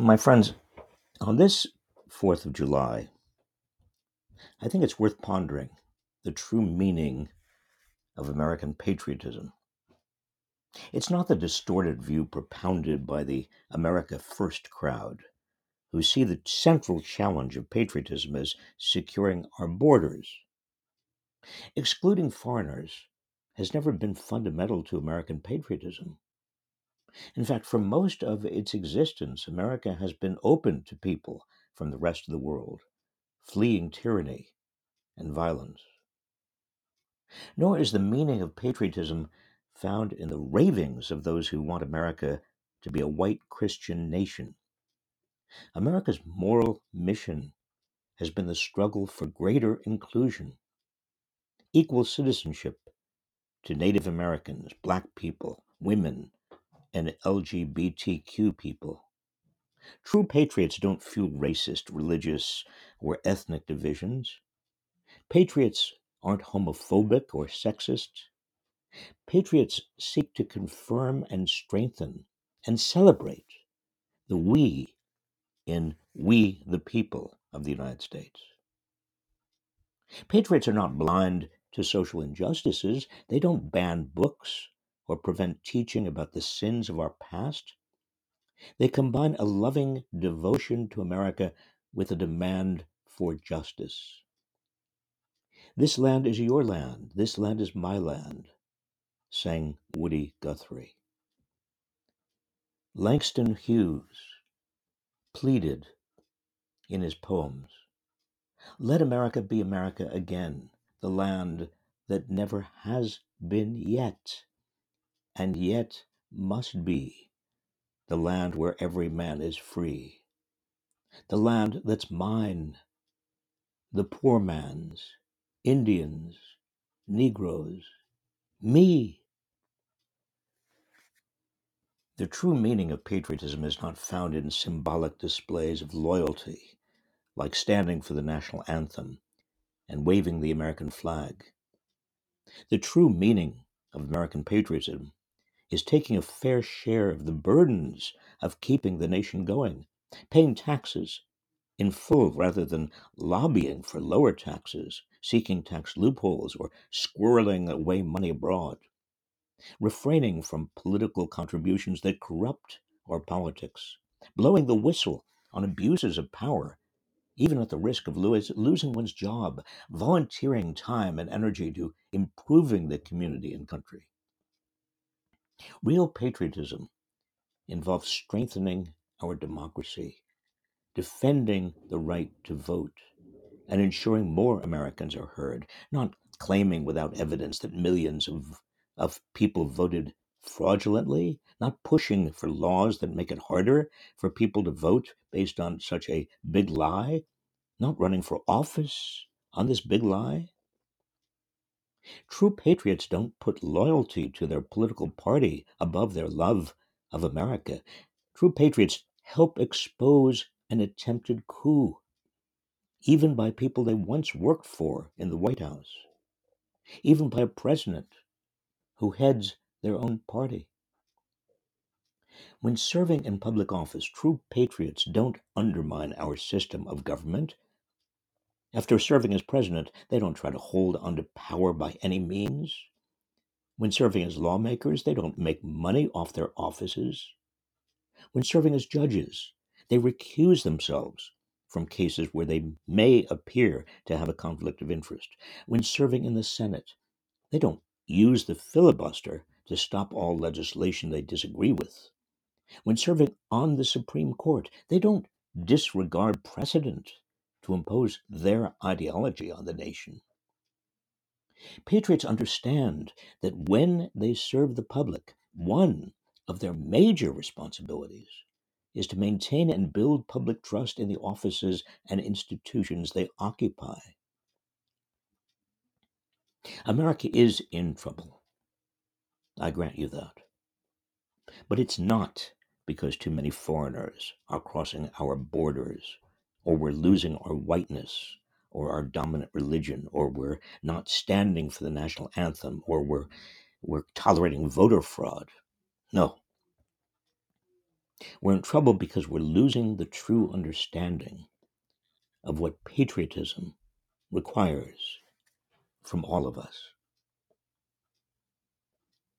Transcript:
My friends, on this 4th of July, I think it's worth pondering the true meaning of American patriotism. It's not the distorted view propounded by the America First crowd, who see the central challenge of patriotism as securing our borders. Excluding foreigners has never been fundamental to American patriotism. In fact, for most of its existence, America has been open to people from the rest of the world, fleeing tyranny and violence. Nor is the meaning of patriotism found in the ravings of those who want America to be a white Christian nation. America's moral mission has been the struggle for greater inclusion, equal citizenship to Native Americans, Black people, women, and LGBTQ people. True patriots don't fuel racist, religious, or ethnic divisions. Patriots aren't homophobic or sexist. Patriots seek to confirm and strengthen and celebrate the we in we the people of the United States. Patriots are not blind to social injustices. They don't ban books or prevent teaching about the sins of our past. They combine a loving devotion to America with a demand for justice. This land is your land. This land is my land, sang Woody Guthrie. Langston Hughes pleaded in his poems Let America be America again, the land that never has been yet, and yet must be, the land where every man is free, the land that's mine, the poor man's, Indians, Negroes, me. The true meaning of patriotism is not found in symbolic displays of loyalty, like standing for the national anthem and waving the American flag. The true meaning of American patriotism is taking a fair share of the burdens of keeping the nation going, paying taxes in full rather than lobbying for lower taxes, seeking tax loopholes, or squirreling away money abroad, refraining from political contributions that corrupt our politics, blowing the whistle on abuses of power even at the risk of losing one's job, volunteering time and energy to improving the community and country. Real patriotism involves strengthening our democracy, defending the right to vote, and ensuring more Americans are heard, not claiming without evidence that millions of, of people voted fraudulently, not pushing for laws that make it harder for people to vote based on such a big lie, not running for office on this big lie. True patriots don't put loyalty to their political party above their love of America. True patriots help expose an attempted coup, even by people they once worked for in the White House, even by a president who heads their own party. When serving in public office, true patriots don't undermine our system of government. After serving as president, they don't try to hold onto power by any means. When serving as lawmakers, they don't make money off their offices. When serving as judges, they recuse themselves from cases where they may appear to have a conflict of interest. When serving in the Senate, they don't use the filibuster to stop all legislation they disagree with. When serving on the Supreme Court, they don't disregard precedent to impose their ideology on the nation. Patriots understand that when they serve the public, one of their major responsibilities is to maintain and build public trust in the offices and institutions they occupy. America is in trouble. I grant you that. But it's not because too many foreigners are crossing our borders, or we're losing our whiteness, or our dominant religion, or we're not standing for the national anthem, or we're, we're tolerating voter fraud. No, We're in trouble because we're losing the true understanding of what patriotism requires from all of us.